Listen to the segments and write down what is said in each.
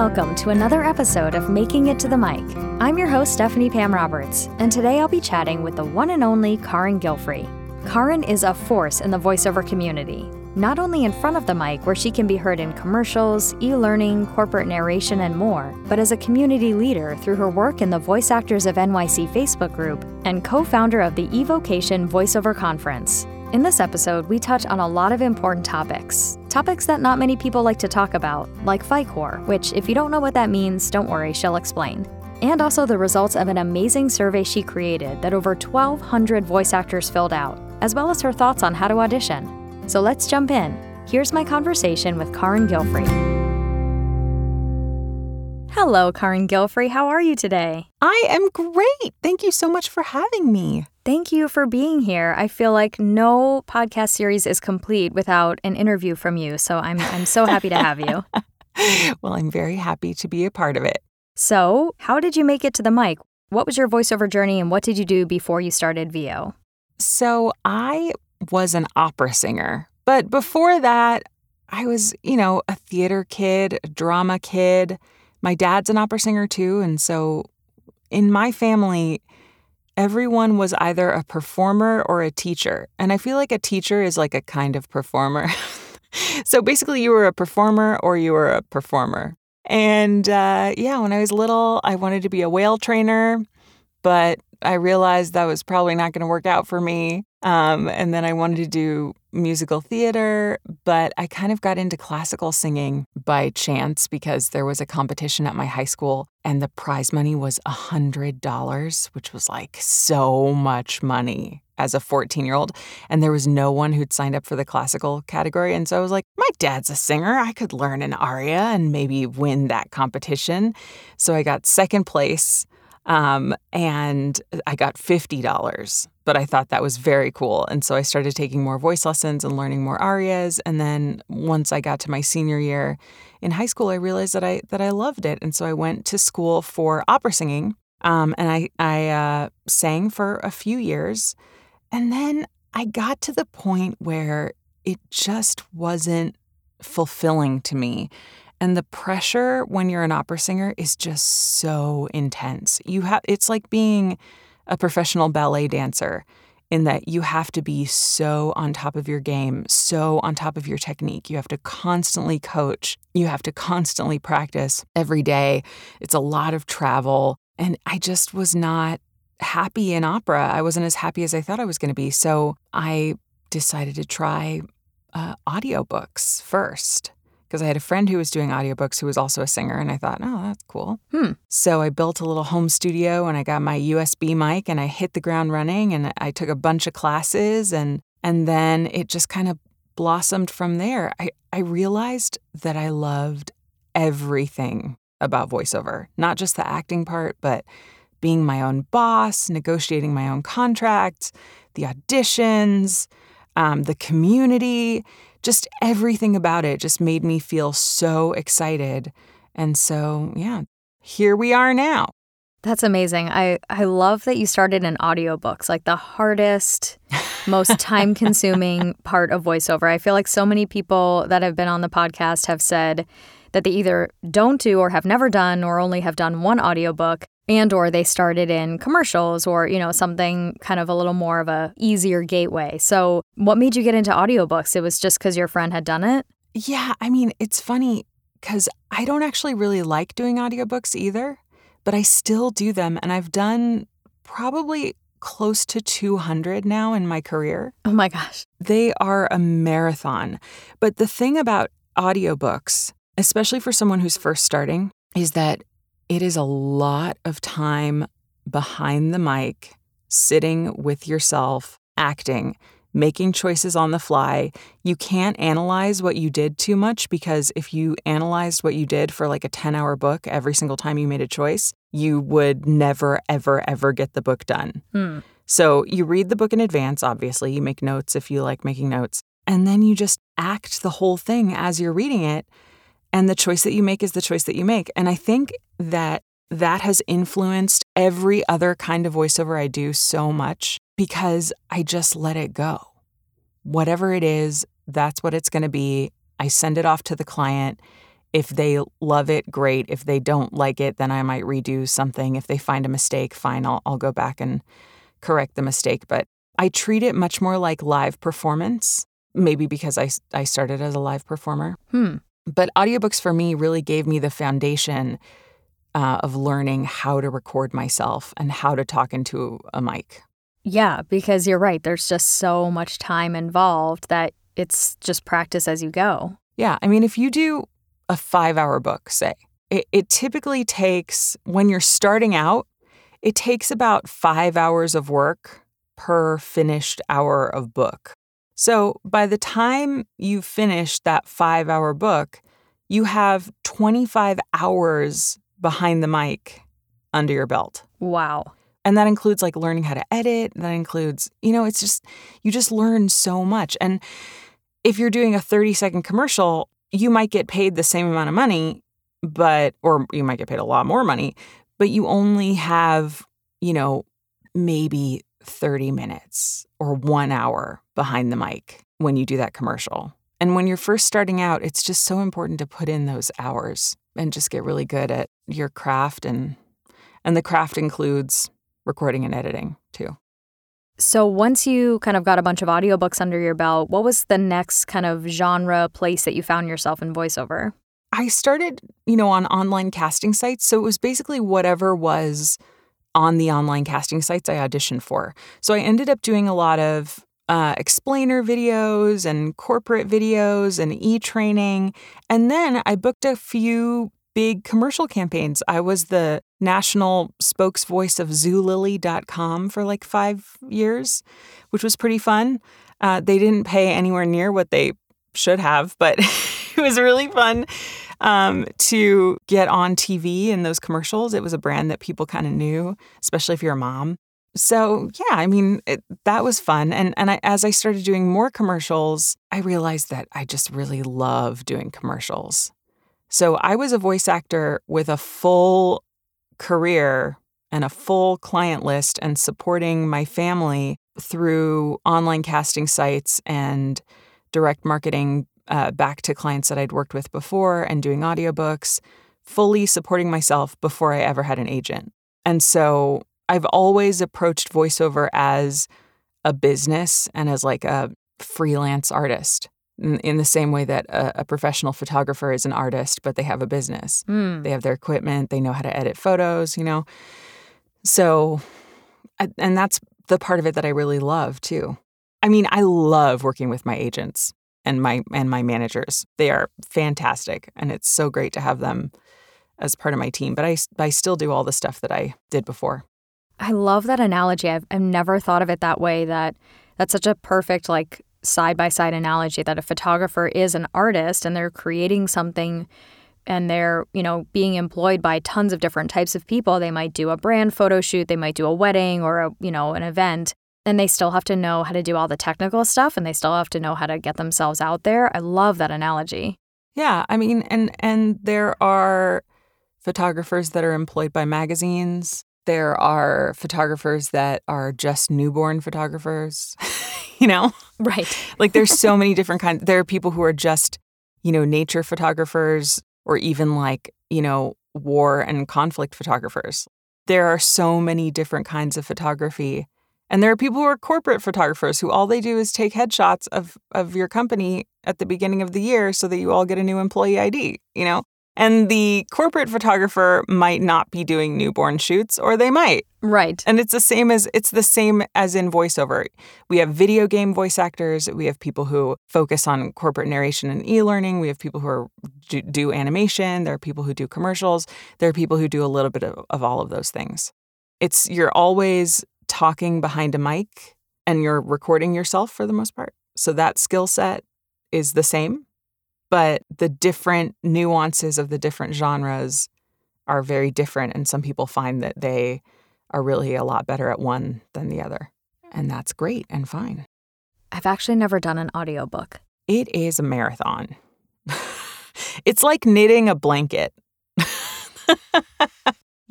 welcome to another episode of Making It to the Mic. I'm your host, Stephanie Pam Roberts, and today I'll be chatting with the one and only Karin Gilfry. Karin is a force in the voiceover community, not only in front of the mic, where she can be heard in commercials, e learning, corporate narration, and more, but as a community leader through her work in the Voice Actors of NYC Facebook group and co founder of the eVocation Voiceover Conference. In this episode, we touch on a lot of important topics. Topics that not many people like to talk about, like FICOR, which, if you don't know what that means, don't worry, she'll explain. And also the results of an amazing survey she created that over 1,200 voice actors filled out, as well as her thoughts on how to audition. So let's jump in. Here's my conversation with Karin Gilfry. Hello, Karin Gilfry. How are you today? I am great. Thank you so much for having me. Thank you for being here. I feel like no podcast series is complete without an interview from you, so I'm I'm so happy to have you. well, I'm very happy to be a part of it. So, how did you make it to the mic? What was your voiceover journey and what did you do before you started VO? So, I was an opera singer, but before that, I was, you know, a theater kid, a drama kid. My dad's an opera singer too, and so in my family, everyone was either a performer or a teacher. And I feel like a teacher is like a kind of performer. so basically, you were a performer or you were a performer. And uh, yeah, when I was little, I wanted to be a whale trainer, but I realized that was probably not going to work out for me. Um, and then I wanted to do musical theater, but I kind of got into classical singing by chance because there was a competition at my high school and the prize money was $100, which was like so much money as a 14 year old. And there was no one who'd signed up for the classical category. And so I was like, my dad's a singer. I could learn an aria and maybe win that competition. So I got second place um, and I got $50, but I thought that was very cool. And so I started taking more voice lessons and learning more arias. And then once I got to my senior year in high school, I realized that I that I loved it. And so I went to school for opera singing. Um, and I, I uh, sang for a few years. And then I got to the point where it just wasn't fulfilling to me. And the pressure when you're an opera singer is just so intense. You have it's like being a professional ballet dancer in that you have to be so on top of your game, so on top of your technique. You have to constantly coach. You have to constantly practice every day. It's a lot of travel. And I just was not happy in opera. I wasn't as happy as I thought I was going to be. So I decided to try uh, audiobooks first because I had a friend who was doing audiobooks who was also a singer, and I thought, oh, that's cool. Hmm. So I built a little home studio and I got my USB mic and I hit the ground running and I took a bunch of classes and and then it just kind of blossomed from there. I, I realized that I loved everything about voiceover, not just the acting part, but being my own boss, negotiating my own contracts, the auditions, um, the community just everything about it just made me feel so excited. And so, yeah, here we are now. That's amazing. I, I love that you started in audiobooks, like the hardest, most time consuming part of voiceover. I feel like so many people that have been on the podcast have said that they either don't do or have never done or only have done one audiobook and or they started in commercials or you know something kind of a little more of a easier gateway. So what made you get into audiobooks? It was just because your friend had done it? Yeah i mean it's funny because i don't actually really like doing audiobooks either but i still do them and i've done probably close to 200 now in my career. Oh my gosh. They are a marathon. But the thing about audiobooks especially for someone who's first starting is that it is a lot of time behind the mic, sitting with yourself, acting, making choices on the fly. You can't analyze what you did too much because if you analyzed what you did for like a 10 hour book every single time you made a choice, you would never, ever, ever get the book done. Hmm. So you read the book in advance, obviously. You make notes if you like making notes. And then you just act the whole thing as you're reading it. And the choice that you make is the choice that you make. And I think that that has influenced every other kind of voiceover I do so much because I just let it go. Whatever it is, that's what it's going to be. I send it off to the client. If they love it, great. If they don't like it, then I might redo something. If they find a mistake, fine, I'll, I'll go back and correct the mistake. But I treat it much more like live performance, maybe because I, I started as a live performer. Hmm. But audiobooks for me really gave me the foundation uh, of learning how to record myself and how to talk into a mic. Yeah, because you're right. There's just so much time involved that it's just practice as you go. Yeah. I mean, if you do a five hour book, say, it, it typically takes, when you're starting out, it takes about five hours of work per finished hour of book. So by the time you finish that five hour book, you have 25 hours behind the mic under your belt. Wow. And that includes like learning how to edit. That includes, you know, it's just, you just learn so much. And if you're doing a 30 second commercial, you might get paid the same amount of money, but, or you might get paid a lot more money, but you only have, you know, maybe 30 minutes or one hour behind the mic when you do that commercial. And when you're first starting out, it's just so important to put in those hours and just get really good at your craft and and the craft includes recording and editing too. So once you kind of got a bunch of audiobooks under your belt, what was the next kind of genre place that you found yourself in voiceover? I started, you know, on online casting sites, so it was basically whatever was on the online casting sites I auditioned for. So I ended up doing a lot of uh, explainer videos and corporate videos and e training. And then I booked a few big commercial campaigns. I was the national spokesvoice of Zulily.com for like five years, which was pretty fun. Uh, they didn't pay anywhere near what they should have, but it was really fun um, to get on TV in those commercials. It was a brand that people kind of knew, especially if you're a mom. So yeah, I mean it, that was fun, and and I, as I started doing more commercials, I realized that I just really love doing commercials. So I was a voice actor with a full career and a full client list, and supporting my family through online casting sites and direct marketing uh, back to clients that I'd worked with before, and doing audiobooks, fully supporting myself before I ever had an agent. And so I've always approached voiceover as a business and as like a freelance artist in, in the same way that a, a, professional photographer is an artist, but they have a business. Mm. They have their equipment, they know how to edit photos, you know. So, and that's the part of it that I really love too. I mean, I love working with my agents and my and my managers. They are fantastic, and it's so great to have them as part of my team. But I I still do all the stuff that I did before. I love that analogy. I've, I've never thought of it that way. That that's such a perfect like side by side analogy that a photographer is an artist and they're creating something and they're you know being employed by tons of different types of people they might do a brand photo shoot they might do a wedding or a you know an event and they still have to know how to do all the technical stuff and they still have to know how to get themselves out there i love that analogy yeah i mean and and there are photographers that are employed by magazines there are photographers that are just newborn photographers, you know? Right. like there's so many different kinds. There are people who are just, you know, nature photographers or even like, you know, war and conflict photographers. There are so many different kinds of photography. And there are people who are corporate photographers who all they do is take headshots of of your company at the beginning of the year so that you all get a new employee ID, you know? And the corporate photographer might not be doing newborn shoots or they might. Right. And it's the same as it's the same as in voiceover. We have video game voice actors, we have people who focus on corporate narration and e-learning, we have people who are, do, do animation, there are people who do commercials, there are people who do a little bit of, of all of those things. It's you're always talking behind a mic and you're recording yourself for the most part. So that skill set is the same but the different nuances of the different genres are very different. And some people find that they are really a lot better at one than the other. And that's great and fine. I've actually never done an audiobook. It is a marathon. it's like knitting a blanket.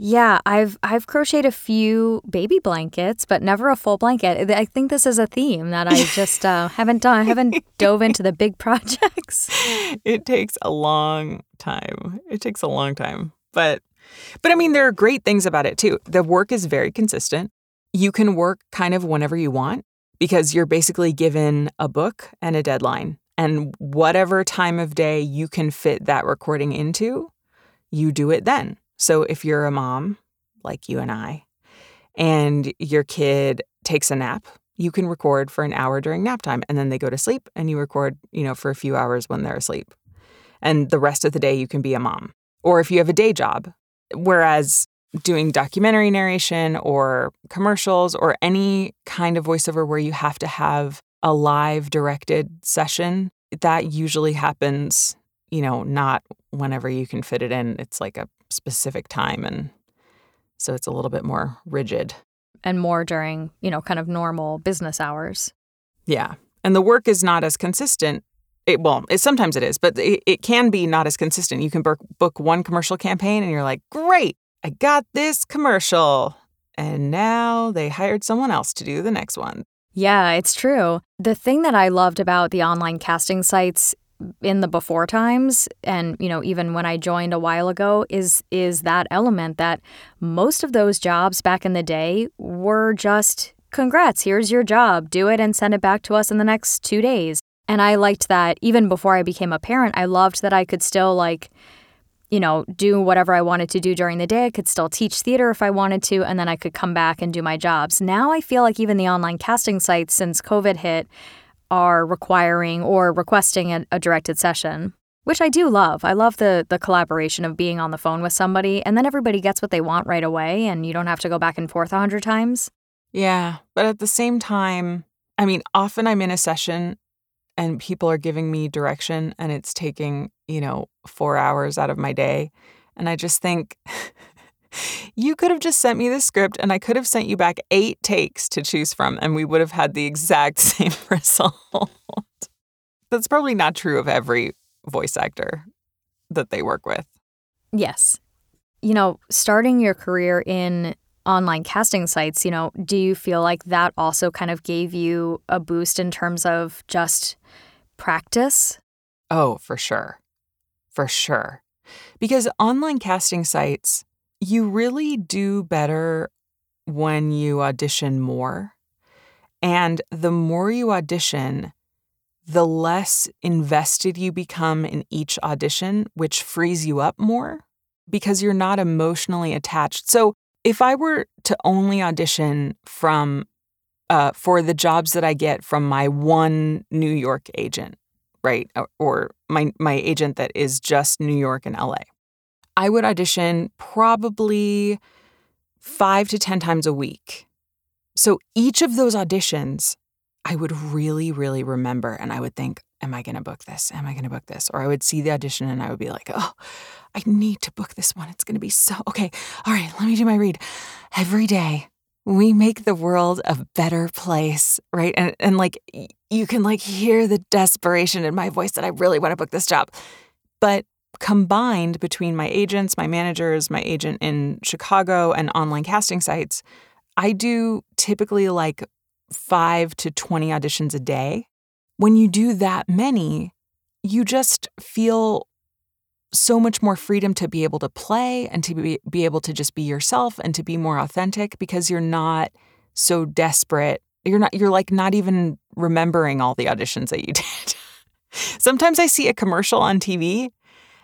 Yeah, I've I've crocheted a few baby blankets, but never a full blanket. I think this is a theme that I just uh, haven't done. I haven't dove into the big projects. It takes a long time. It takes a long time. But but I mean there are great things about it too. The work is very consistent. You can work kind of whenever you want because you're basically given a book and a deadline. And whatever time of day you can fit that recording into, you do it then. So if you're a mom, like you and I, and your kid takes a nap, you can record for an hour during nap time and then they go to sleep and you record, you know, for a few hours when they're asleep. And the rest of the day you can be a mom. Or if you have a day job. Whereas doing documentary narration or commercials or any kind of voiceover where you have to have a live directed session, that usually happens, you know, not whenever you can fit it in. It's like a specific time. And so it's a little bit more rigid. And more during, you know, kind of normal business hours. Yeah. And the work is not as consistent. It, well, it, sometimes it is, but it, it can be not as consistent. You can book, book one commercial campaign and you're like, great, I got this commercial. And now they hired someone else to do the next one. Yeah, it's true. The thing that I loved about the online casting sites in the before times. And you know even when I joined a while ago is is that element that most of those jobs back in the day were just congrats here's your job. Do it and send it back to us in the next 2 days. And I liked that even before I became a parent I loved that I could still like you know do whatever I wanted to do during the day. I could still teach theater if I wanted to and then I could come back and do my jobs. Now I feel like even the online casting sites since covid hit are requiring or requesting a, a, directed session, which I do love. I love the the collaboration of being on the phone with somebody and then everybody gets what they want right away and you don't have to go back and forth a hundred times. Yeah, but at the same time, I mean, often I'm in a session and people are giving me direction and it's taking, you know, 4 hours out of my day and I just think you could have just sent me the script and I could have sent you back eight takes to choose from, and we would have had the exact same result. That's probably not true of every voice actor that they work with. Yes. You know, starting your career in online casting sites, you know, do you feel like that also kind of gave you a boost in terms of just practice? Oh, for sure. For sure. Because online casting sites, you really do better when you audition more. And the more you audition, the less invested you become in each audition, which frees you up more because you're not emotionally attached. So, if I were to only audition from uh, for the jobs that I get from my one New York agent, right, or my my agent that is just New York and LA, I would audition probably five to 10 times a week. So each of those auditions, I would really, really remember. And I would think, am I going to book this? Am I going to book this? Or I would see the audition and I would be like, oh, I need to book this one. It's going to be so, okay. All right, let me do my read. Every day, we make the world a better place, right? And, and like, you can like hear the desperation in my voice that I really want to book this job. But combined between my agents, my managers, my agent in Chicago, and online casting sites, I do typically like five to 20 auditions a day. When you do that many, you just feel so much more freedom to be able to play and to be, be able to just be yourself and to be more authentic because you're not so desperate. You're not, you're like not even remembering all the auditions that you did. Sometimes I see a commercial on TV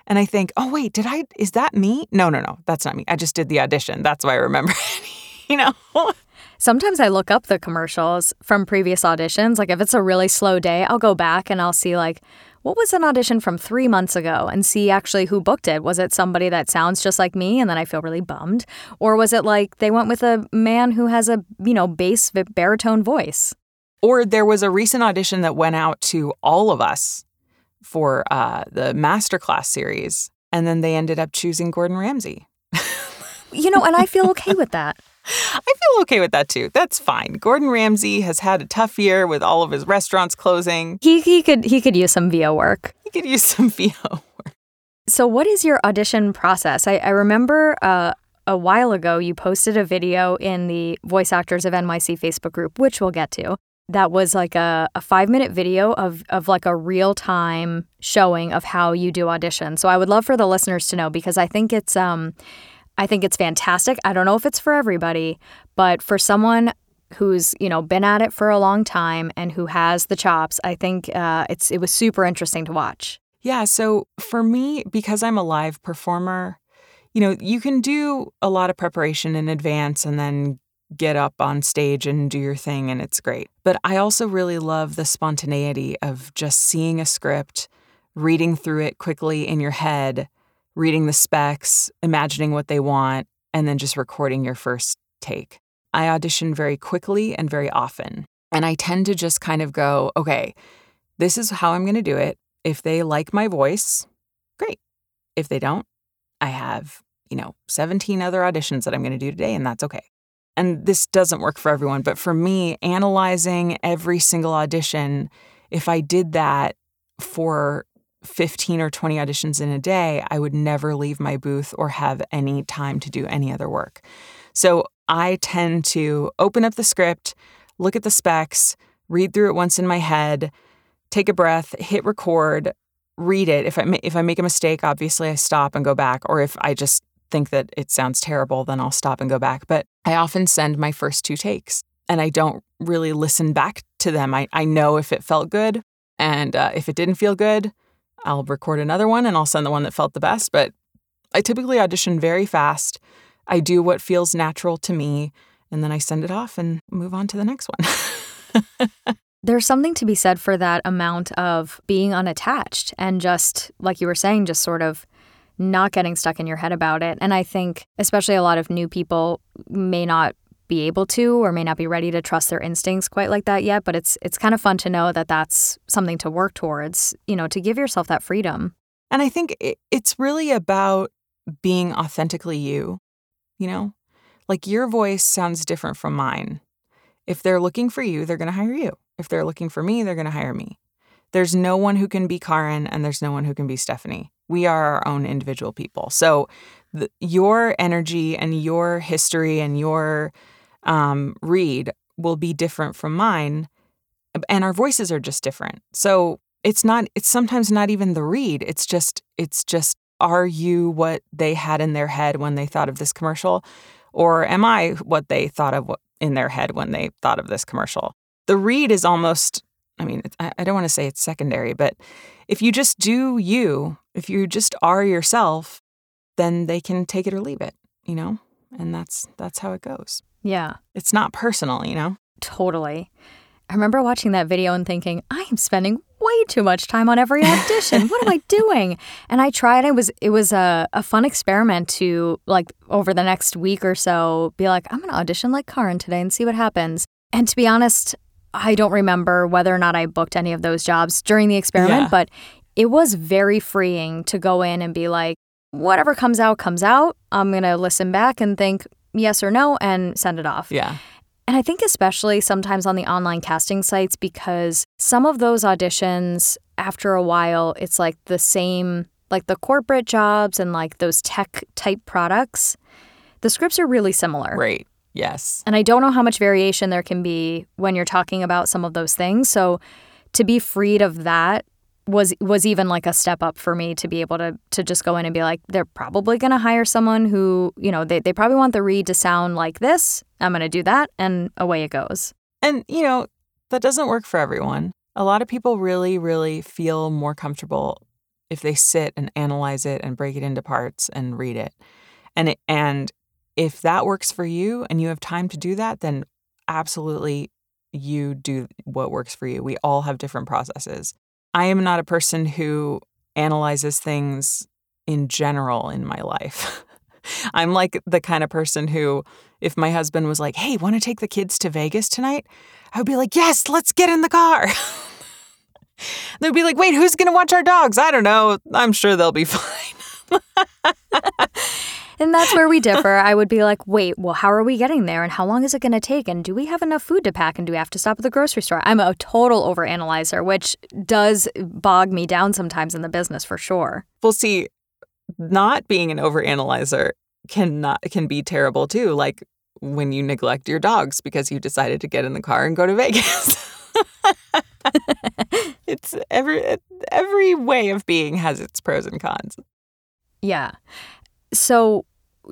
and I think, oh, wait, did I, is that me? No, no, no, that's not me. I just did the audition. That's why I remember you know? Sometimes I look up the commercials from previous auditions. Like if it's a really slow day, I'll go back and I'll see, like, what was an audition from three months ago and see actually who booked it. Was it somebody that sounds just like me and then I feel really bummed? Or was it like they went with a man who has a, you know, bass baritone voice? Or there was a recent audition that went out to all of us for uh, the masterclass series, and then they ended up choosing Gordon Ramsay. you know, and I feel okay with that. I feel okay with that too. That's fine. Gordon Ramsay has had a tough year with all of his restaurants closing. He he could he could use some VO work. He could use some VO work. So, what is your audition process? I, I remember uh, a while ago, you posted a video in the Voice Actors of NYC Facebook group, which we'll get to. That was like a, a five minute video of, of like a real time showing of how you do audition. So I would love for the listeners to know because I think it's um I think it's fantastic. I don't know if it's for everybody, but for someone who's you know been at it for a long time and who has the chops, I think uh, it's it was super interesting to watch. Yeah. So for me, because I'm a live performer, you know, you can do a lot of preparation in advance and then get up on stage and do your thing, and it's great. But I also really love the spontaneity of just seeing a script, reading through it quickly in your head, reading the specs, imagining what they want, and then just recording your first take. I audition very quickly and very often. And I tend to just kind of go, okay, this is how I'm going to do it. If they like my voice, great. If they don't, I have, you know, 17 other auditions that I'm going to do today, and that's okay. And this doesn't work for everyone, but for me, analyzing every single audition, if I did that for 15 or 20 auditions in a day, I would never leave my booth or have any time to do any other work. So I tend to open up the script, look at the specs, read through it once in my head, take a breath, hit record, read it. If I if I make a mistake, obviously I stop and go back or if I just think that it sounds terrible, then I'll stop and go back. But I often send my first two takes and I don't really listen back to them. I, I know if it felt good and uh, if it didn't feel good, I'll record another one and I'll send the one that felt the best. But I typically audition very fast. I do what feels natural to me, and then I send it off and move on to the next one. There's something to be said for that amount of being unattached and just, like you were saying, just sort of not getting stuck in your head about it. And I think, especially a lot of new people may not be able to or may not be ready to trust their instincts quite like that yet but it's it's kind of fun to know that that's something to work towards you know to give yourself that freedom. And i think it's really about being authentically you you know? Like your voice sounds different from mine. If they're looking for you they're going to hire you. If they're looking for me they're going to hire me there's no one who can be Karin and there's no one who can be Stephanie. We are our own individual people. So the, your energy and your history and your um, read will be different from mine, and our voices are just different. So it's not. It's sometimes not even the read. It's just. It's just. Are you what they had in their head when they thought of this commercial, or am I what they thought of in their head when they thought of this commercial? The read is almost. I mean, I don't want to say it's secondary, but if you just do you, if you just are yourself, then they can take it or leave it. You know, and that's that's how it goes. Yeah. It's not personal, you know? Totally. I remember watching that video and thinking, I am spending way too much time on every audition. what am I doing? And I tried. It was it was a, a fun experiment to like over the next week or so be like, I'm gonna audition like Karin today and see what happens. And to be honest, I don't remember whether or not I booked any of those jobs during the experiment, yeah. but it was very freeing to go in and be like, whatever comes out, comes out. I'm gonna listen back and think, yes or no and send it off. Yeah. And I think especially sometimes on the online casting sites because some of those auditions after a while it's like the same like the corporate jobs and like those tech type products. The scripts are really similar. Right. Yes. And I don't know how much variation there can be when you're talking about some of those things. So to be freed of that was was even like a step up for me to be able to to just go in and be like they're probably going to hire someone who you know they, they probably want the read to sound like this. I'm going to do that. And away it goes. And you know that doesn't work for everyone. A lot of people really really feel more comfortable if they sit and analyze it and break it into parts and read it. And it, and if that works for you and you have time to do that then absolutely you do what works for you we all have different processes I am not a person who analyzes things in general in my life. I'm like the kind of person who, if my husband was like, hey, want to take the kids to Vegas tonight? I would be like, yes, let's get in the car. They'd be like, wait, who's going to watch our dogs? I don't know. I'm sure they'll be fine. And that's where we differ. I would be like, wait, well, how are we getting there? And how long is it going to take? And do we have enough food to pack? And do we have to stop at the grocery store? I'm a total overanalyzer, which does bog me down sometimes in the business for sure. Well, see, not being an overanalyzer can not can be terrible too like when you neglect your dogs because you decided to get in the car and go to Vegas. it's every every way of being has its pros and cons. Yeah. So,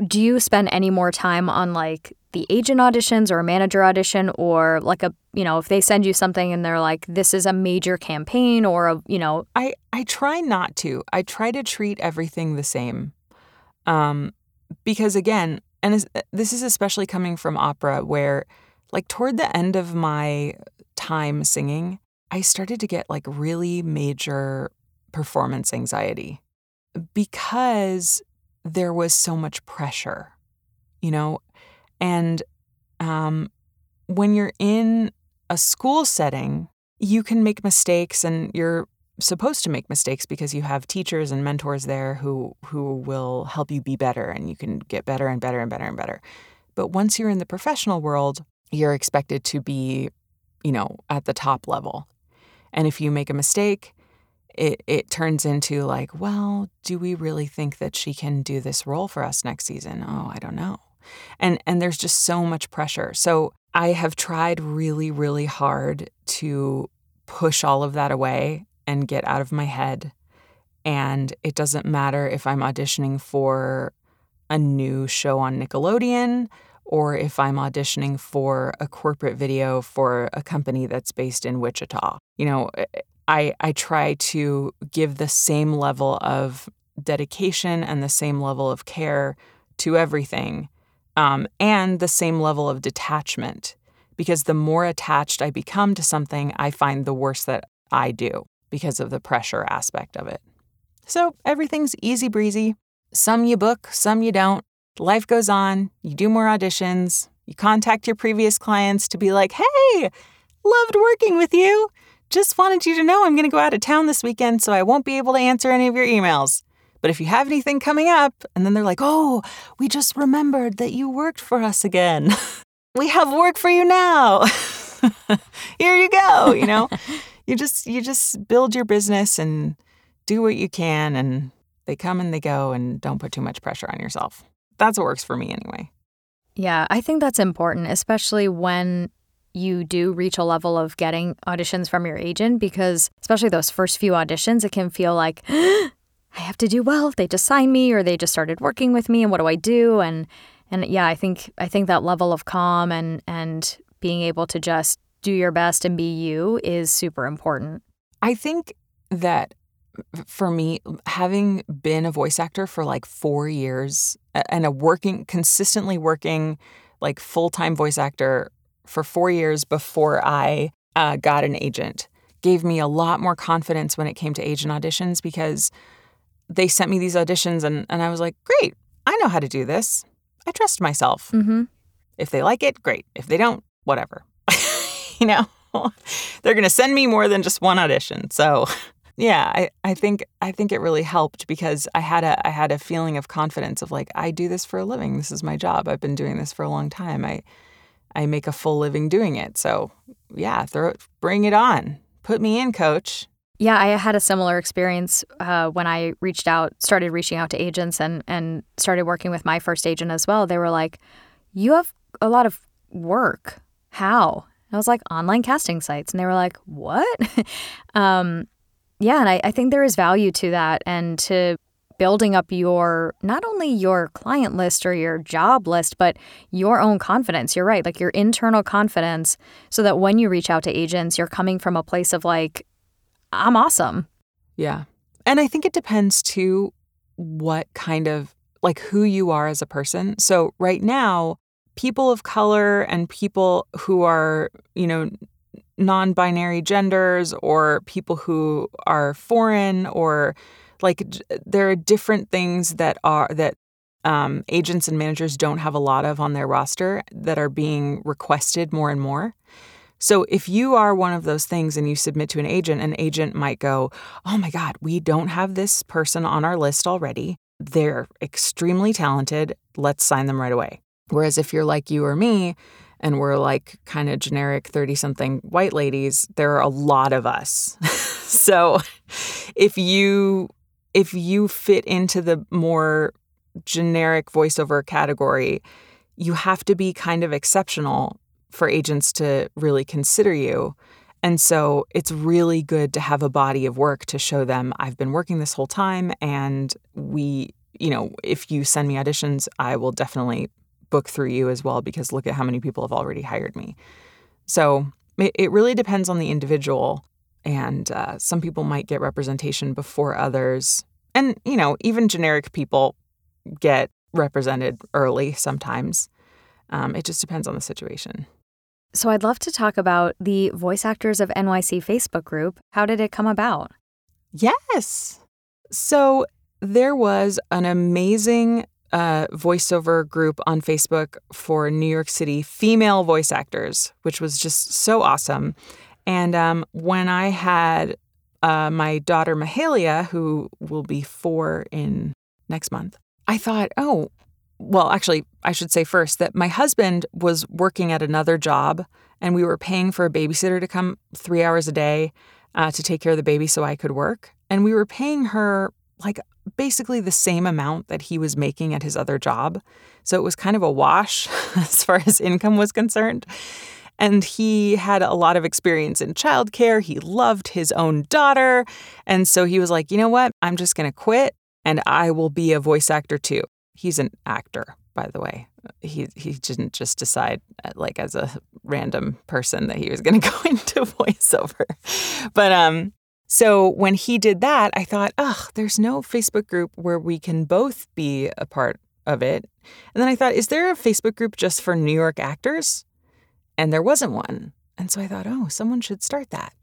do you spend any more time on like the agent auditions or a manager audition or like a, you know, if they send you something and they're like this is a major campaign or a, you know, I I try not to. I try to treat everything the same. Um because again, and this is especially coming from opera where like toward the end of my time singing, I started to get like really major performance anxiety because there was so much pressure, you know? And um, when you're in a school setting, you can make mistakes and you're supposed to make mistakes because you have teachers and mentors there who who will help you be better and you can get better and better and better and better. But once you're in the professional world, you're expected to be, you know, at the top level. And if you make a mistake, it it turns into like, well, do we really think that she can do this role for us next season? Oh, I don't know. And and there's just so much pressure. So I have tried really really hard to push all of that away and get out of my head. And it doesn't matter if I'm auditioning for a new show on Nickelodeon or if I'm auditioning for a corporate video for a company that's based in Wichita. You know, eh, I, I try to give the same level of dedication and the same level of care to everything um, and the same level of detachment because the more attached I become to something, I find the worse that I do because of the pressure aspect of it. So everything's easy breezy. Some you book, some you don't. Life goes on. You do more auditions. You contact your previous clients to be like, hey, loved working with you. Just wanted you to know I'm going to go out of town this weekend, so I won't be able to answer any of your emails. But if you have anything coming up, and then they're like, oh, we just remembered that you worked for us again. we have work for you now. Here you go, you know? you just you just build your business and do what you can and they come and they go and don't put too much pressure on yourself. That's what works for me anyway. Yeah, I think that's important, especially when you do reach a level of getting auditions from your agent because especially those first few auditions it can feel like I have to do well. They just signed me or they just started working with me and what do I do? And and yeah, I think I think that level of calm and and being able to just do your best and be you is super important. I think that for me, having been a voice actor for like four years and a working, consistently working, like full time voice actor for four years before I uh, got an agent, gave me a lot more confidence when it came to agent auditions because they sent me these auditions and, and I was like, great, I know how to do this. I trust myself. Mm-hmm. If they like it, great. If they don't, whatever. you know, they're going to send me more than just one audition. So, yeah, I, I think I think it really helped because I had a I had a feeling of confidence of like I do this for a living. This is my job. I've been doing this for a long time. I I make a full living doing it. So, yeah, throw it, bring it on. Put me in, coach. Yeah, I had a similar experience uh, when I reached out, started reaching out to agents, and and started working with my first agent as well. They were like, "You have a lot of work. How?" I was like, online casting sites. And they were like, what? um, yeah. And I, I think there is value to that and to building up your, not only your client list or your job list, but your own confidence. You're right. Like your internal confidence so that when you reach out to agents, you're coming from a place of like, I'm awesome. Yeah. And I think it depends too what kind of like who you are as a person. So right now, people of color and people who are, you know, non binary genders or people who are foreign or like there are different things that are that um, agents and managers don't have a lot of on their roster that are being requested more and more. So if you are one of those things and you submit to an agent, an agent might go, Oh my God, we don't have this person on our list already. They're extremely talented. Let's sign them right away. Whereas if you're like you or me, and we're like kind of generic 30 something white ladies, there are a lot of us. so if you if you fit into the more generic voiceover category, you have to be kind of exceptional for agents to really consider you. And so it's really good to have a body of work to show them I've been working this whole time and we, you know, if you send me auditions, I will definitely book through you as well because look at how many people have already hired me. So it, really depends on the individual. And uh, some people might get representation before others. And, you know, even generic people get represented early sometimes. Um, it just depends on the situation. So I'd love to talk about the Voice Actors of NYC Facebook group. How did it come about? Yes. So there was an amazing uh, voiceover group on Facebook for New York City female voice actors, which was just so awesome. And um, when I had uh, my daughter Mahalia, who will be four in next month, I thought, oh, well, actually, I should say first that my husband was working at another job and we were paying for a babysitter to come three hours a day uh, to take care of the baby so I could work. And we were paying her like basically the same amount that he was making at his other job. So it was kind of a wash as far as income was concerned. And he had a lot of experience in childcare. He loved his own daughter. And so he was like, you know what? I'm just going to quit and I will be a voice actor too. He's an actor, by the way. He he didn't just decide uh, like as a random person that he was going to go into voiceover. But um so when he did that, I thought, "Ugh, there's no Facebook group where we can both be a part of it." And then I thought, "Is there a Facebook group just for New York actors?" And there wasn't one. And so I thought, "Oh, someone should start that."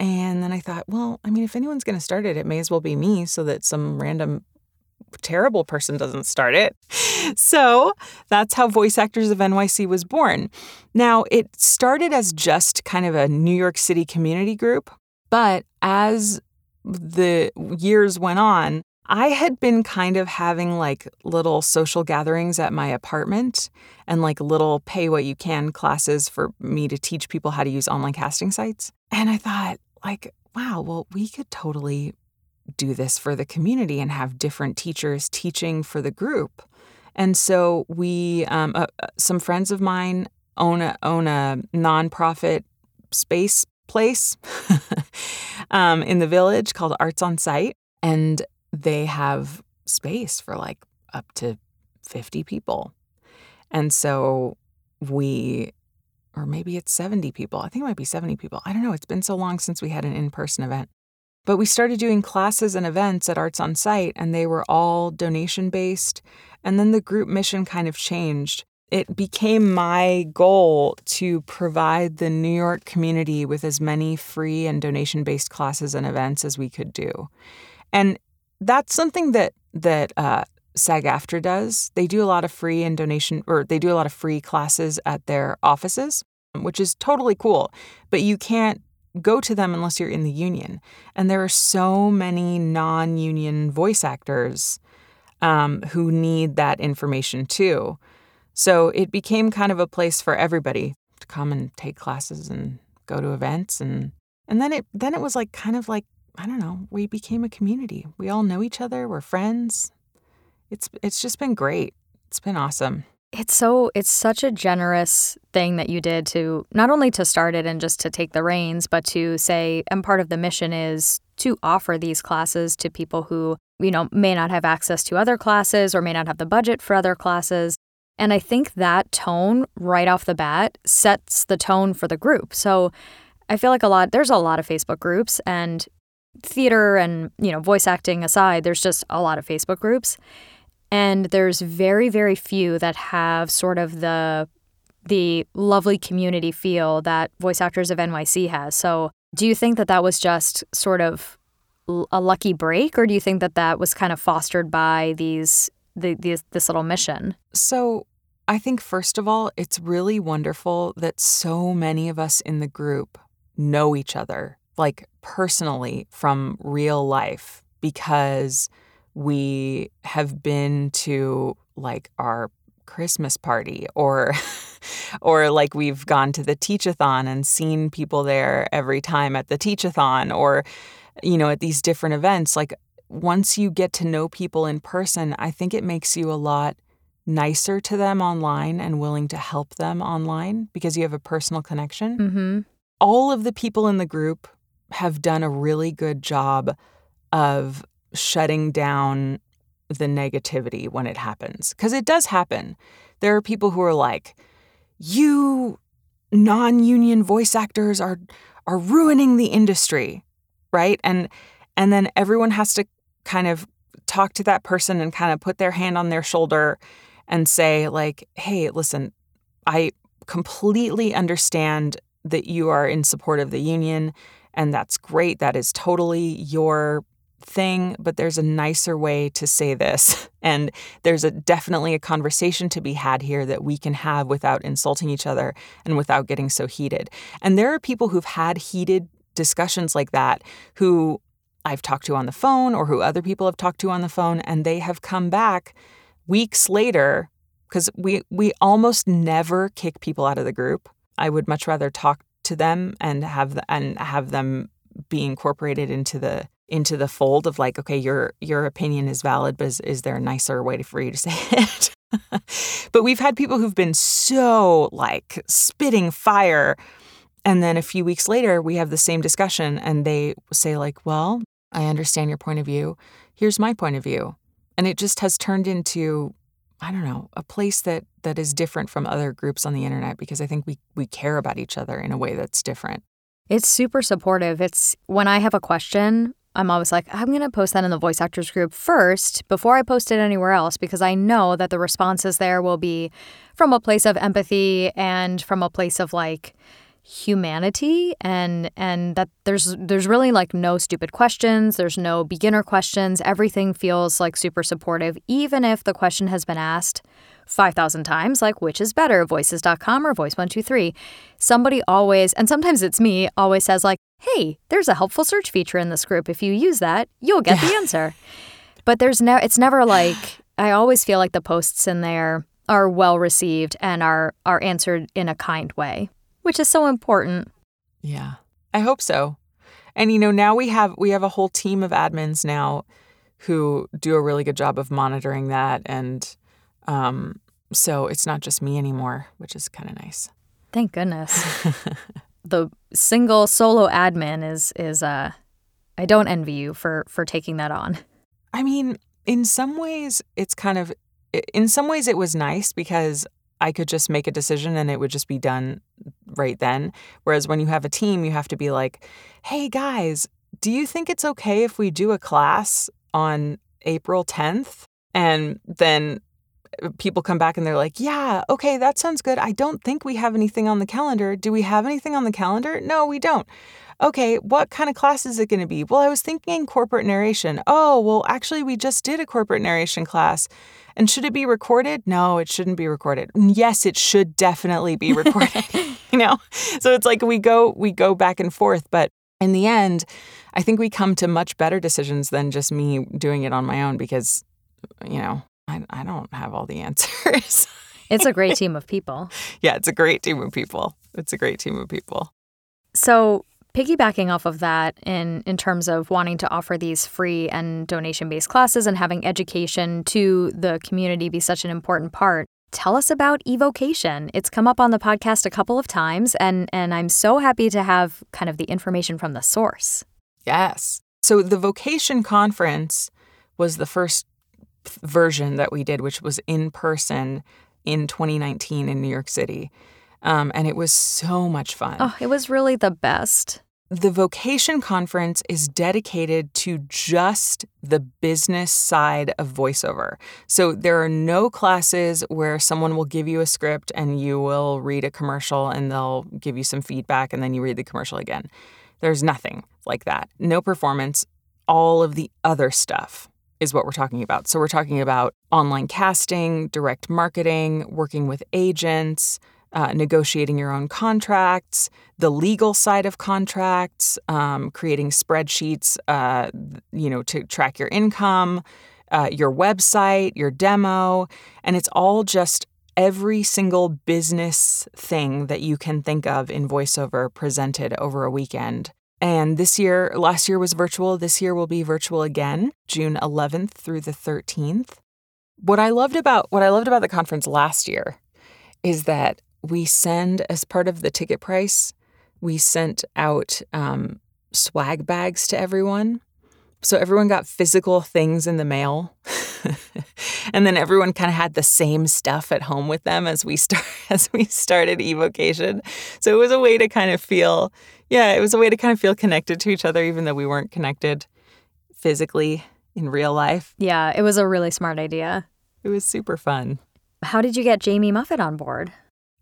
And then I thought, well, I mean, if anyone's going to start it, it may as well be me so that some random terrible person doesn't start it. So that's how Voice Actors of NYC was born. Now, it started as just kind of a New York City community group, but as the years went on, I had been kind of having like little social gatherings at my apartment and like little pay what you can classes for me to teach people how to use online casting sites. And I thought, like, wow, well, we could totally do this for the community and have different teachers teaching for the group. And so we, um, uh, uh, some friends of mine own a own a nonprofit space place um, in the village called Arts on Site, and they have space for like up to fifty people. And so we, or maybe it's seventy people. I think it might be seventy people. I don't know. It's been so long since we had an in person event. But we started doing classes and events at Arts on Site, and they were all donation based. And then the group mission kind of changed. It became my goal to provide the New York community with as many free and donation based classes and events as we could do. And that's something that, that, uh, SAG AFTRA does. They do a lot of free and donation, or they do a lot of free classes at their offices, which is totally cool. But you can't go to them unless you're in the union. And there are so many non union voice actors um, who need that information too. So it became kind of a place for everybody to come and take classes and go to events and and then it then it was like kind of like I don't know, we became a community. We all know each other, we're friends. It's it's just been great. It's been awesome it's so it's such a generous thing that you did to not only to start it and just to take the reins but to say and part of the mission is to offer these classes to people who you know may not have access to other classes or may not have the budget for other classes and i think that tone right off the bat sets the tone for the group so i feel like a lot there's a lot of facebook groups and theater and you know voice acting aside there's just a lot of facebook groups and there's very very few that have sort of the the lovely community feel that voice actors of NYC has. So, do you think that that was just sort of a lucky break or do you think that that was kind of fostered by these the, these this little mission? So, I think first of all, it's really wonderful that so many of us in the group know each other like personally from real life because we have been to like our Christmas party or or like we've gone to the teachathon and seen people there every time at the teachathon or you know at these different events like once you get to know people in person, I think it makes you a lot nicer to them online and willing to help them online because you have a personal connection. Mm-hmm. All of the people in the group have done a really good job of shutting down the negativity when it happens because it does happen. There are people who are like, "You non-union voice actors are are ruining the industry." Right? And and then everyone has to kind of talk to that person and kind of put their hand on their shoulder and say like, "Hey, listen, I completely understand that you are in support of the union and that's great. That is totally your thing, but there's a nicer way to say this. And there's a definitely a conversation to be had here that we can have without insulting each other and without getting so heated. And there are people who've had heated discussions like that who I've talked to on the phone or who other people have talked to on the phone and they have come back weeks later because we we almost never kick people out of the group. I would much rather talk to them and have the, and have them be incorporated into the into the fold of like, okay, your your opinion is valid, but is, is there a nicer way for you to say it? but we've had people who've been so like spitting fire. And then a few weeks later, we have the same discussion, and they say, like, well, I understand your point of view. Here's my point of view. And it just has turned into, I don't know, a place that that is different from other groups on the internet because I think we we care about each other in a way that's different. It's super supportive. It's when I have a question, I'm always like, I'm going to post that in the voice actors group first before I post it anywhere else because I know that the responses there will be from a place of empathy and from a place of like humanity and and that there's there's really like no stupid questions, there's no beginner questions. Everything feels like super supportive even if the question has been asked 5,000 times, like which is better, voices.com or voice123. Somebody always, and sometimes it's me, always says, like, hey, there's a helpful search feature in this group. If you use that, you'll get yeah. the answer. But there's no, it's never like, I always feel like the posts in there are well received and are are answered in a kind way, which is so important. Yeah. I hope so. And you know, now we have we have a whole team of admins now who do a really good job of monitoring that and um, so it's not just me anymore, which is kind of nice. Thank goodness. the single solo admin is is uh I don't envy you for for taking that on. I mean, in some ways it's kind of in some ways it was nice because I could just make a decision and it would just be done right then. Whereas when you have a team, you have to be like, "Hey guys, do you think it's okay if we do a class on April 10th?" And then people come back and they're like, yeah, okay, that sounds good. I don't think we have anything on the calendar. Do we have anything on the calendar? No, we don't. Okay, what kind of class is it going to be? Well, I was thinking corporate narration. Oh, well, actually, we just did a corporate narration class. And should it be recorded? No, it shouldn't be recorded. Yes, it should definitely be recorded. you know? So it's like we go we go back and forth, but in the end, I think we come to much better decisions than just me doing it on my own because you know, I, I don't have all the answers. it's a great team of people. Yeah, it's a great team of people. It's a great team of people. So, piggybacking off of that in in terms of wanting to offer these free and donation-based classes and having education to the community be such an important part, tell us about evocation. It's come up on the podcast a couple of times and and I'm so happy to have kind of the information from the source. Yes. So the vocation conference was the first version that we did, which was in person in 2019 in New York City. Um, and it was so much fun. Oh, it was really the best. The vocation conference is dedicated to just the business side of voiceover. So there are no classes where someone will give you a script and you will read a commercial and they'll give you some feedback and then you read the commercial again. There's nothing like that. No performance, all of the other stuff is what we're talking about. So we're talking about online casting, direct marketing, working with agents, uh, negotiating your own contracts, the legal side of contracts, um, creating spreadsheets, uh, you know, to track your income, uh, your website, your demo, and it's all just every single business thing that you can think of in voiceover presented over a weekend And this year, last year was virtual. This year will be virtual again, June 11th through the 13th. What I loved about what I loved about the conference last year is that we send as part of the ticket price, we sent out um, swag bags to everyone. So everyone got physical things in the mail. and then everyone kind of had the same stuff at home with them as we start as we started evocation. So it was a way to kind of feel yeah, it was a way to kind of feel connected to each other even though we weren't connected physically in real life. Yeah, it was a really smart idea. It was super fun. How did you get Jamie Muffett on board?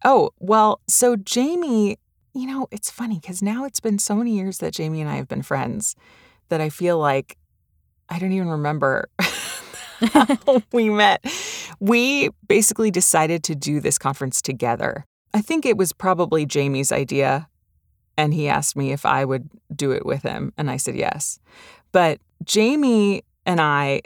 Oh, well, so Jamie, you know, it's funny because now it's been so many years that Jamie and I have been friends that I feel like I don't even remember how we met. We basically decided to do this conference together. I think it was probably Jamie's idea, and he asked me if I would do it with him, and I said yes. But Jamie and I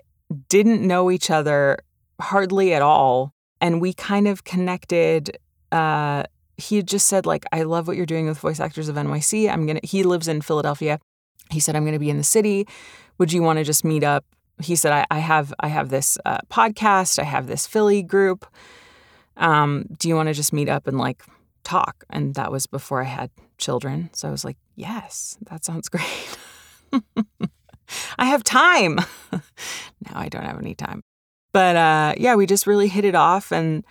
didn't know each other hardly at all, and we kind of connected. Uh, he had just said like, "I love what you're doing with Voice Actors of NYC. I'm gonna." He lives in Philadelphia. He said, "I'm gonna be in the city would you want to just meet up? He said, I, I have I have this uh, podcast, I have this Philly group. Um, do you want to just meet up and like talk? And that was before I had children. So I was like, yes, that sounds great. I have time. now I don't have any time. But uh, yeah, we just really hit it off. And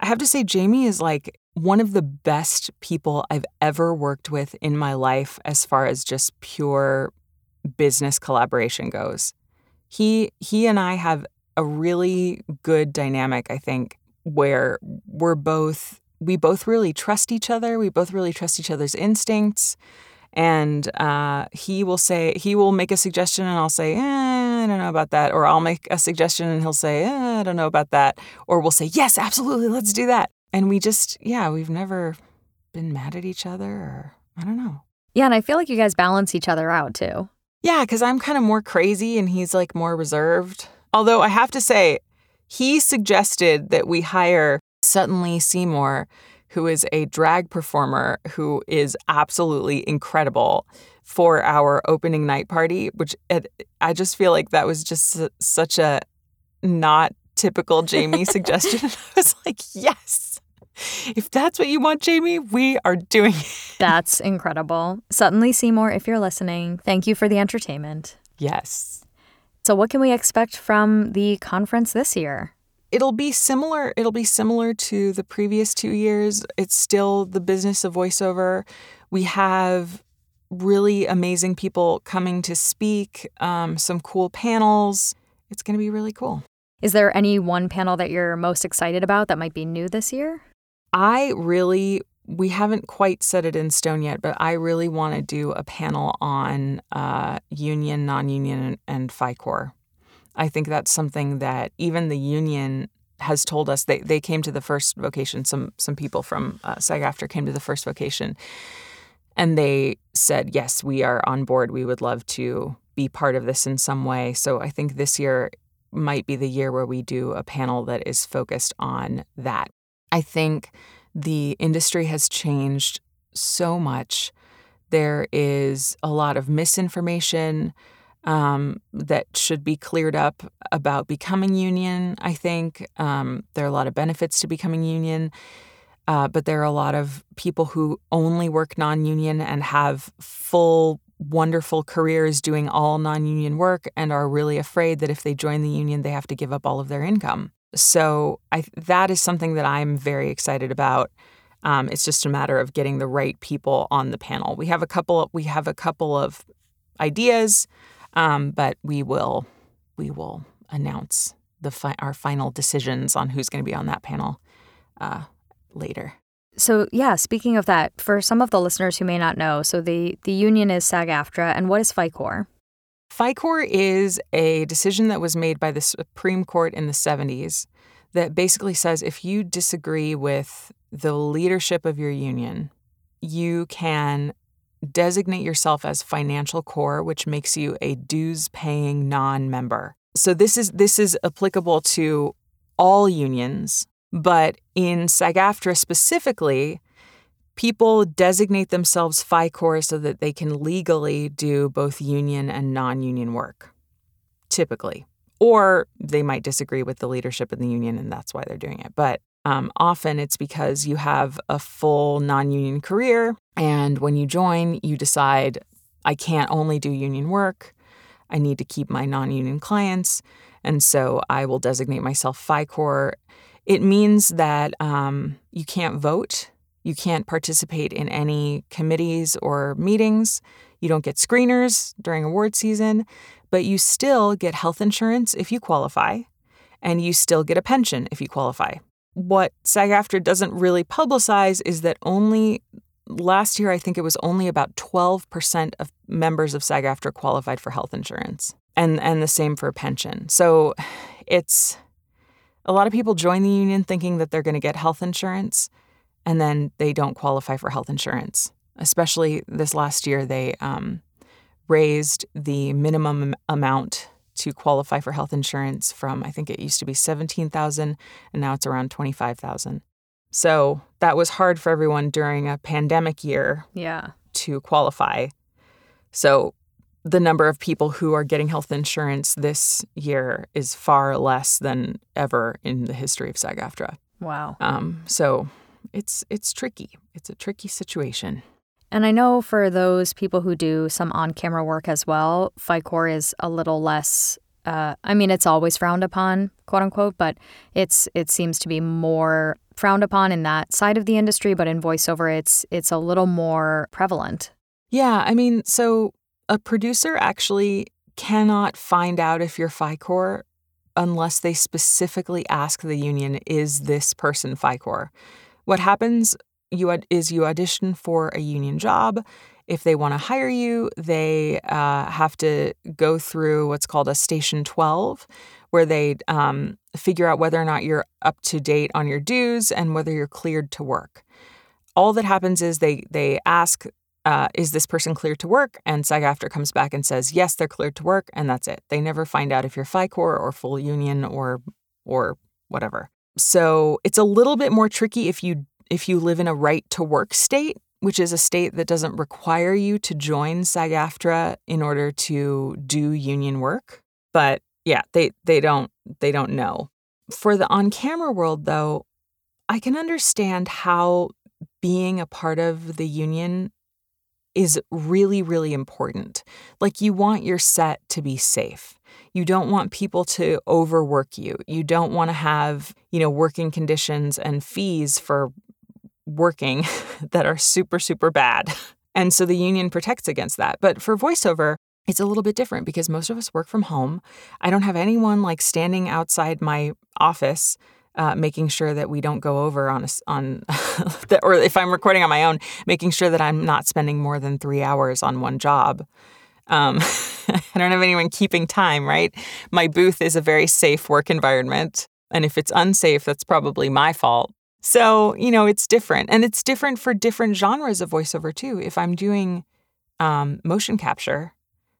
I have to say, Jamie is like one of the best people I've ever worked with in my life as far as just pure business collaboration goes. He he and I have a really good dynamic, I think, where we're both we both really trust each other. We both really trust each other's instincts. And uh, he will say he will make a suggestion, and I'll say, eh, I don't know about that. Or I'll make a suggestion, and he'll say, eh, I don't know about that. Or we'll say, Yes, absolutely, let's do that. And we just, yeah, we've never been mad at each other, or I don't know. Yeah, and I feel like you guys balance each other out too. Yeah, because I'm kind of more crazy and he's like more reserved. Although I have to say, he suggested that we hire Lee Seymour, who is a drag performer who is absolutely incredible for our opening night party, which it, I just feel like that was just such a not typical Jamie suggestion. I was like, yes. If that's what you want, Jamie, we are doing it. That's incredible. Suddenly, Seymour, if you're listening, thank you for the entertainment. Yes. So what can we expect from the conference this year? It'll be similar. It'll be similar to the previous two years. It's still the business of voiceover. We have really amazing people coming to speak, um, some cool panels. It's going to be really cool. Is there any one panel that you're most excited about that might be new this year? I really, we haven't quite set it in stone yet, but I really want to do a panel on uh, union, non union, and, Fi-Core. I think that's something that even the union has told us they, they came to the first vocation. Some some people from uh, SAG-AFTRA came to the first vocation, and they said, "Yes, we are on board. We would love to be part of this in some way." So I think this year might be the year where we do a panel that is focused on that. I think the industry has changed so much. There is a lot of misinformation um, that should be cleared up about becoming union. I think um, there are a lot of benefits to becoming union. Uh, but there are a lot of people who only work non union and have full, wonderful careers doing all non union work and are really afraid that if they join the union, they have to give up all of their income. So I, that is something that I'm very excited about. Um, it's just a matter of getting the right people on the panel. We have a couple. We have a couple of ideas, um, but we will we will announce the fi- our final decisions on who's going to be on that panel uh, later. So yeah, speaking of that, for some of the listeners who may not know, so the the union is SAG-AFTRA, and what is Fi-Core? Fi-Core is a decision that was made by the Supreme Court in the 70s that basically says if you disagree with the leadership of your union, you can designate yourself as financial core, which makes you a dues paying non member. So this is this is applicable to all unions, but in SAG-AFTRA specifically, people designate themselves Fi-Core so that they can legally do both union and non union work, typically. Or they might disagree with the leadership in the union and that's why they're doing it. But um, often it's because you have a full non union career. And when you join, you decide, I can't only do union work. I need to keep my non union clients. And so I will designate myself Fi-Core. It means that um, you can't vote you can't participate in any committees or meetings. You don't get screeners during award season, but you still get health insurance if you qualify, and you still get a pension if you qualify. What SAG AFTRA doesn't really publicize is that only last year, I think it was only about 12% of members of SAG AFTRA qualified for health insurance, and, and the same for pension. So it's a lot of people join the union thinking that they're going to get health insurance and then they don't qualify for health insurance. Especially this last year, they um, raised the minimum amount to qualify for health insurance from I think it used to be 17,000 and now it's around 25,000. So that was hard for everyone during a pandemic year. Yeah. To qualify. So the number of people who are getting health insurance this year is far less than ever in the history of SAG-AFTRA. Wow. Um, so it's it's tricky. It's a tricky situation. And I know for those people who do some on-camera work as well, Fi-Core is a little less. Uh, I mean, it's always frowned upon, quote unquote, but it's it seems to be more frowned upon in that side of the industry. But in voiceover, it's it's a little more prevalent. Yeah, I mean, so a producer actually cannot find out if you're Fi-Core unless they specifically ask the union, "Is this person Fi-Core?" What happens you ad- is you audition for a union job. If they want to hire you, they uh, have to go through what's called a Station 12, where they um, figure out whether or not you're up to date on your dues and whether you're cleared to work. All that happens is they they ask, uh, "Is this person cleared to work?" And SAG-AFTRA comes back and says, "Yes, they're cleared to work," and that's it. They never find out if you're Fi-Core or full union or or whatever. So it's a little bit more tricky if you if you live in a right to work state, which is a state that doesn't require you to join SAG-AFTRA in order to do union work. But yeah, they they don't they don't know. For the on-camera world though, I can understand how being a part of the union is really really important. Like you want your set to be safe. You don't want people to overwork you. You don't want to have, you know, working conditions and fees for working that are super, super bad. And so the union protects against that. But for voiceover, it's a little bit different because most of us work from home. I don't have anyone like standing outside my office uh, making sure that we don't go over on a, on or if I'm recording on my own, making sure that I'm not spending more than three hours on one job. Um, I don't have anyone keeping time, right? My booth is a very safe work environment. And if it's unsafe, that's probably my fault. So, you know, it's different. And it's different for different genres of voiceover, too. If I'm doing um, motion capture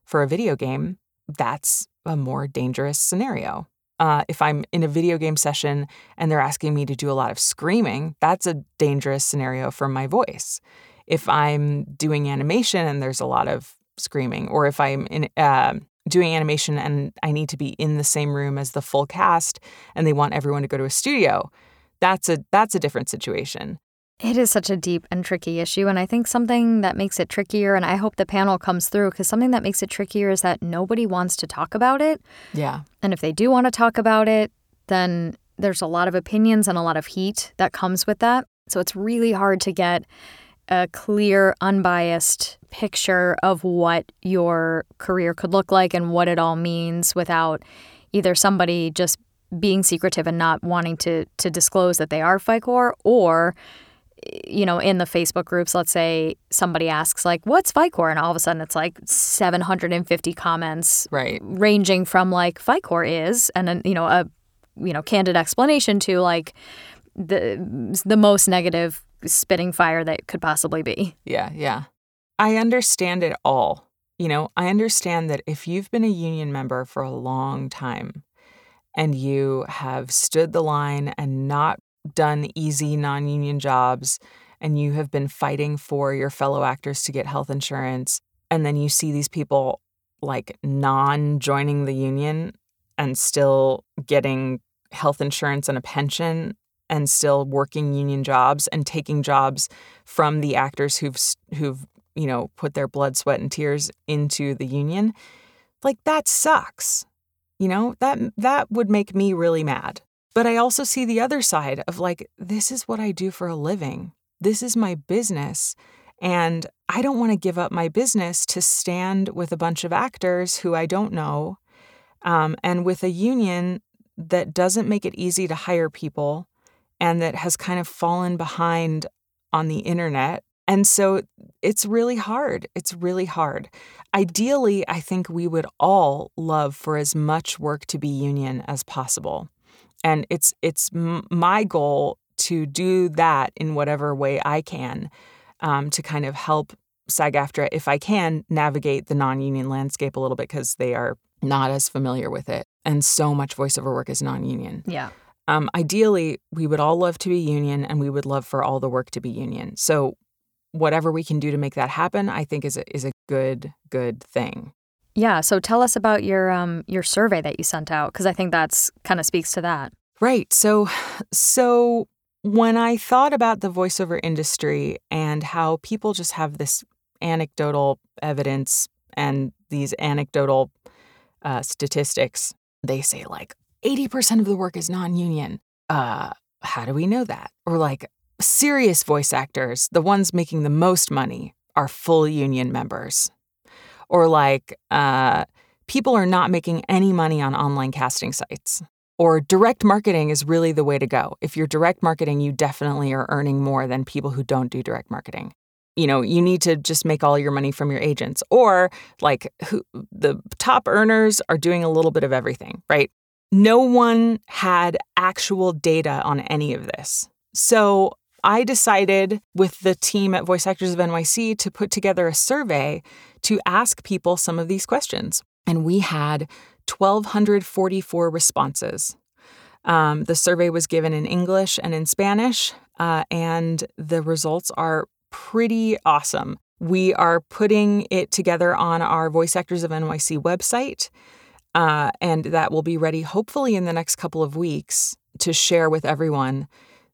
for a video game, that's a more dangerous scenario. Uh, if I'm in a video game session and they're asking me to do a lot of screaming, that's a dangerous scenario for my voice. If I'm doing animation and there's a lot of screaming, or if I'm in, uh, doing animation and I need to be in the same room as the full cast and they want everyone to go to a studio, that's a that's a different situation. It is such a deep and tricky issue. And I think something that makes it trickier, and I hope the panel comes through, because something that makes it trickier is that nobody wants to talk about it. Yeah. And if they do want to talk about it, then there's a lot of opinions and a lot of heat that comes with that. So it's really hard to get a clear, unbiased picture of what your career could look like and what it all means without either somebody just being secretive and not wanting to to disclose that they are Fi-Core or you know in the Facebook groups let's say somebody asks like what's Fi-Core and all of a sudden it's like 750 comments right ranging from like Fi-Core is and then you know a you know candid explanation to like the the most negative spitting fire that could possibly be. Yeah, yeah. I understand it all. You know, I understand that if you've been a union member for a long time and you have stood the line and not done easy non union jobs and you have been fighting for your fellow actors to get health insurance, and then you see these people like non joining the union and still getting health insurance and a pension and still working union jobs and taking jobs from the actors who've who've you know put their blood sweat and tears into the union like that sucks you know that that would make me really mad but i also see the other side of like this is what i do for a living this is my business and i don't want to give up my business to stand with a bunch of actors who i don't know um, and with a union that doesn't make it easy to hire people and that has kind of fallen behind on the internet. And so it's really hard. It's really hard. Ideally, I think we would all love for as much work to be union as possible. And it's it's my goal to do that in whatever way I can um, to kind of help SAG-AFTRA, if I can, navigate the non-union landscape a little bit because they are not as familiar with it. And so much voiceover work is non-union. Yeah. Um, ideally, we would all love to be union and we would love for all the work to be union. So, whatever we can do to make that happen, I think is a, is a good, good thing. Yeah. So, tell us about your, um, your survey that you sent out, because I think that's kind of speaks to that. Right. So, so when I thought about the voiceover industry and how people just have this anecdotal evidence and these anecdotal uh, statistics, they say like, 80% of the work is non union. Uh, how do we know that? Or like serious voice actors, the ones making the most money, are full union members. Or like uh, people are not making any money on online casting sites. Or direct marketing is really the way to go. If you're direct marketing, you definitely are earning more than people who don't do direct marketing. You know, you need to just make all your money from your agents. Or like who, the top earners are doing a little bit of everything, right? No one had actual data on any of this. So I decided with the team at Voice Actors of NYC to put together a survey to ask people some of these questions. And we had 1,244 responses. Um, the survey was given in English and in Spanish, uh, and the results are pretty awesome. We are putting it together on our Voice Actors of NYC website. Uh, and that will be ready hopefully in the next couple of weeks to share with everyone.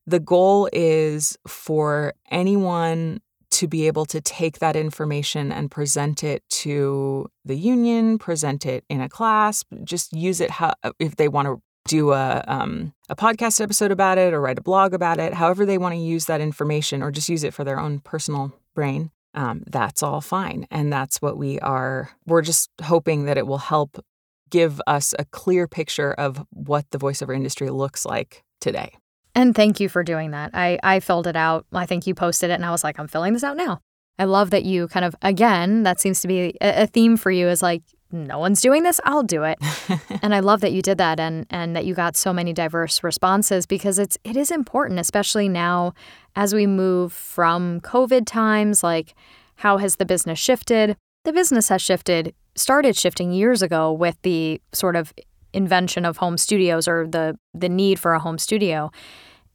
The goal is for anyone to be able to take that information and present it to the union, present it in a class, just use it how, if they want to do a um, a podcast episode about it or write a blog about it, however they want to use that information, or just use it for their own personal brain. Um, that's all fine, and that's what we are. We're just hoping that it will help give us a clear picture of what the voiceover industry looks like today. And thank you for doing that. I, I filled it out. I think you posted it, and I was like, I'm filling this out now. I love that you kind of, again, that seems to be a, a theme for you is like, no one's doing this, I'll do it. and I love that you did that and and that you got so many diverse responses because it's it is important, especially now as we move from COVID times, like how has the business shifted? The business has shifted started shifting years ago with the sort of invention of home studios or the the need for a home studio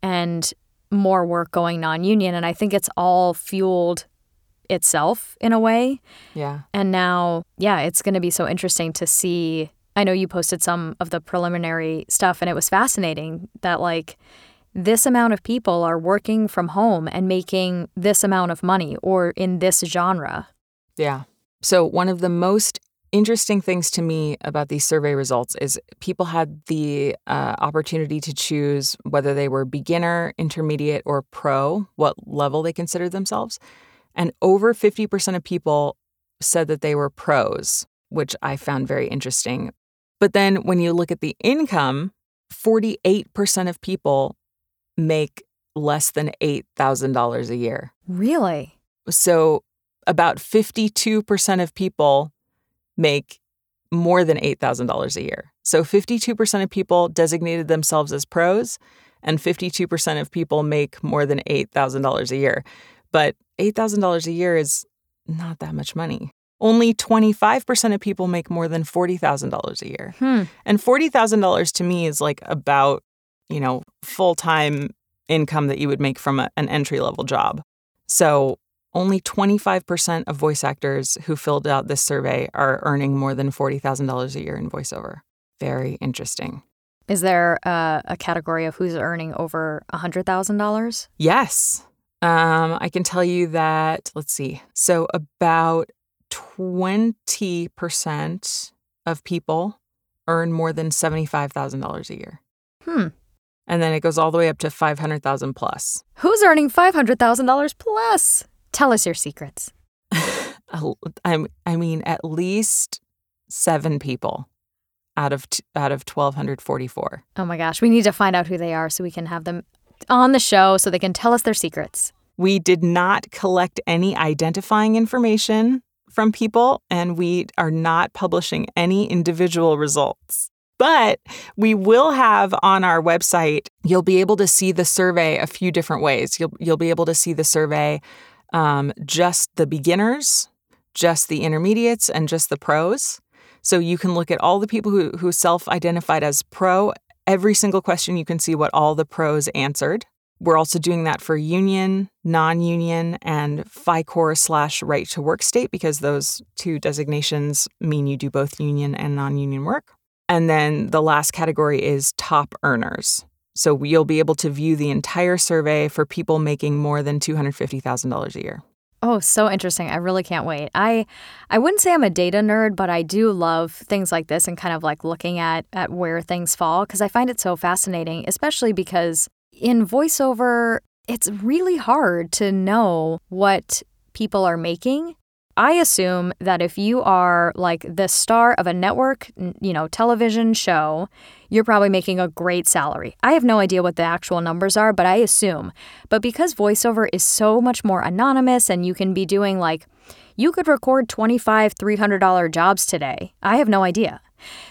and more work going non-union and I think it's all fueled itself in a way. Yeah. And now, yeah, it's going to be so interesting to see. I know you posted some of the preliminary stuff and it was fascinating that like this amount of people are working from home and making this amount of money or in this genre. Yeah. So, one of the most interesting things to me about these survey results is people had the uh, opportunity to choose whether they were beginner, intermediate, or pro, what level they considered themselves. And over 50% of people said that they were pros, which I found very interesting. But then when you look at the income, 48% of people make less than $8,000 a year. Really? So about 52% of people make more than $8,000 a year. So 52% of people designated themselves as pros, and 52% of people make more than $8,000 a year. But $8,000 a year is not that much money. Only 25% of people make more than $40,000 a year. Hmm. And $40,000 to me is like about, you know, full time income that you would make from a, an entry level job. So only 25% of voice actors who filled out this survey are earning more than $40,000 a year in voiceover. Very interesting. Is there a, a category of who's earning over $100,000? Yes. Um, I can tell you that, let's see. So, about 20% of people earn more than $75,000 a year. Hmm. And then it goes all the way up to 500,000 plus. Who's earning $500,000 plus? Tell us your secrets. I'm, I mean at least 7 people out of t- out of 1244. Oh my gosh, we need to find out who they are so we can have them on the show so they can tell us their secrets. We did not collect any identifying information from people and we are not publishing any individual results. But we will have on our website, you'll be able to see the survey a few different ways. You'll, you'll be able to see the survey um, just the beginners, just the intermediates, and just the pros. So you can look at all the people who, who self identified as pro. Every single question, you can see what all the pros answered. We're also doing that for union, non union, and Fi-Core slash right to work state because those two designations mean you do both union and non union work. And then the last category is top earners. So you'll be able to view the entire survey for people making more than $250,000 a year. Oh, so interesting. I really can't wait. I I wouldn't say I'm a data nerd, but I do love things like this and kind of like looking at at where things fall because I find it so fascinating, especially because in voiceover it's really hard to know what people are making I assume that if you are like the star of a network, you know, television show, you're probably making a great salary. I have no idea what the actual numbers are, but I assume. But because voiceover is so much more anonymous and you can be doing like you could record 25, $300 jobs today. I have no idea.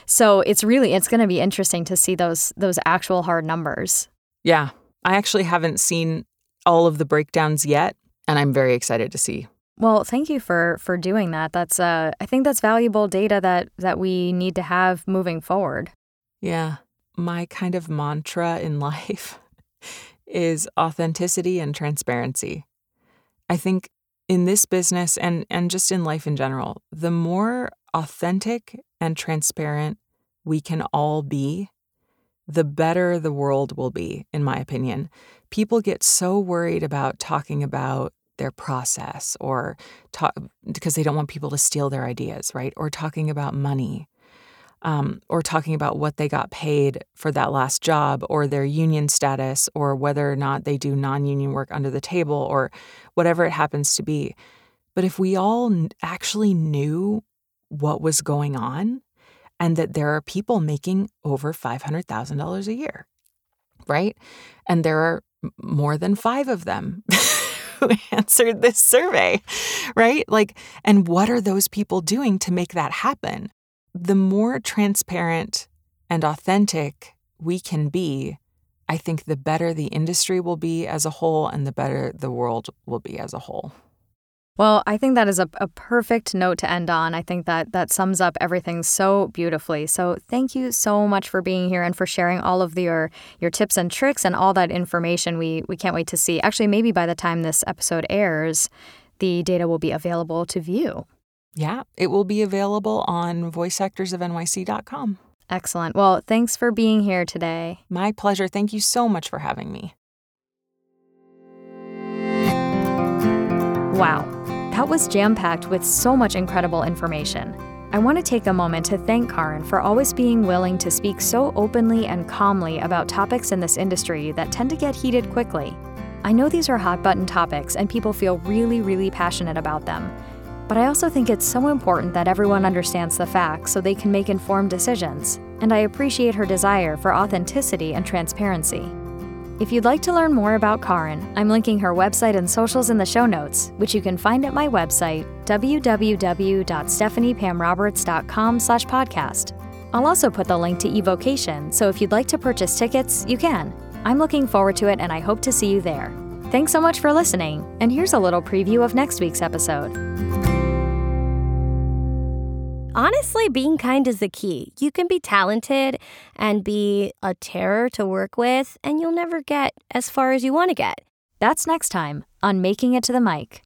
So it's really it's going to be interesting to see those those actual hard numbers. Yeah. I actually haven't seen all of the breakdowns yet, and I'm very excited to see well, thank you for for doing that. That's uh I think that's valuable data that that we need to have moving forward. Yeah. My kind of mantra in life is authenticity and transparency. I think in this business and and just in life in general, the more authentic and transparent we can all be, the better the world will be, in my opinion. People get so worried about talking about their process or talk because they don't want people to steal their ideas, right? Or talking about money. Um, or talking about what they got paid for that last job, or their union status, or whether or not they do non union work under the table, or whatever it happens to be. But if we all actually knew what was going on and that there are people making over $500,000 a year, right? And there are more than five of them. who answered this survey, right? Like, and what are those people doing to make that happen? The more transparent and authentic we can be, I think the better the industry will be as a whole and the better the world will be as a whole. Well, I think that is a, a perfect note to end on. I think that that sums up everything so beautifully. So thank you so much for being here and for sharing all of your your tips and tricks and all that information. We we can't wait to see. Actually, maybe by the time this episode airs, the data will be available to view. Yeah, it will be available on voiceactorsofnyc.com. Excellent. Well, thanks for being here today. My pleasure. Thank you so much for having me. Wow. That was jam packed with so much incredible information. I want to take a moment to thank Karin for always being willing to speak so openly and calmly about topics in this industry that tend to get heated quickly. I know these are hot button topics and people feel really, really passionate about them. But I also think it's so important that everyone understands the facts so they can make informed decisions, and I appreciate her desire for authenticity and transparency. If you'd like to learn more about Karin, I'm linking her website and socials in the show notes, which you can find at my website, www.stephaniepamroberts.com slash podcast. I'll also put the link to evocation, so if you'd like to purchase tickets, you can. I'm looking forward to it and I hope to see you there. Thanks so much for listening, and here's a little preview of next week's episode. Honestly, being kind is the key. You can be talented and be a terror to work with, and you'll never get as far as you want to get. That's next time on Making It to the Mic.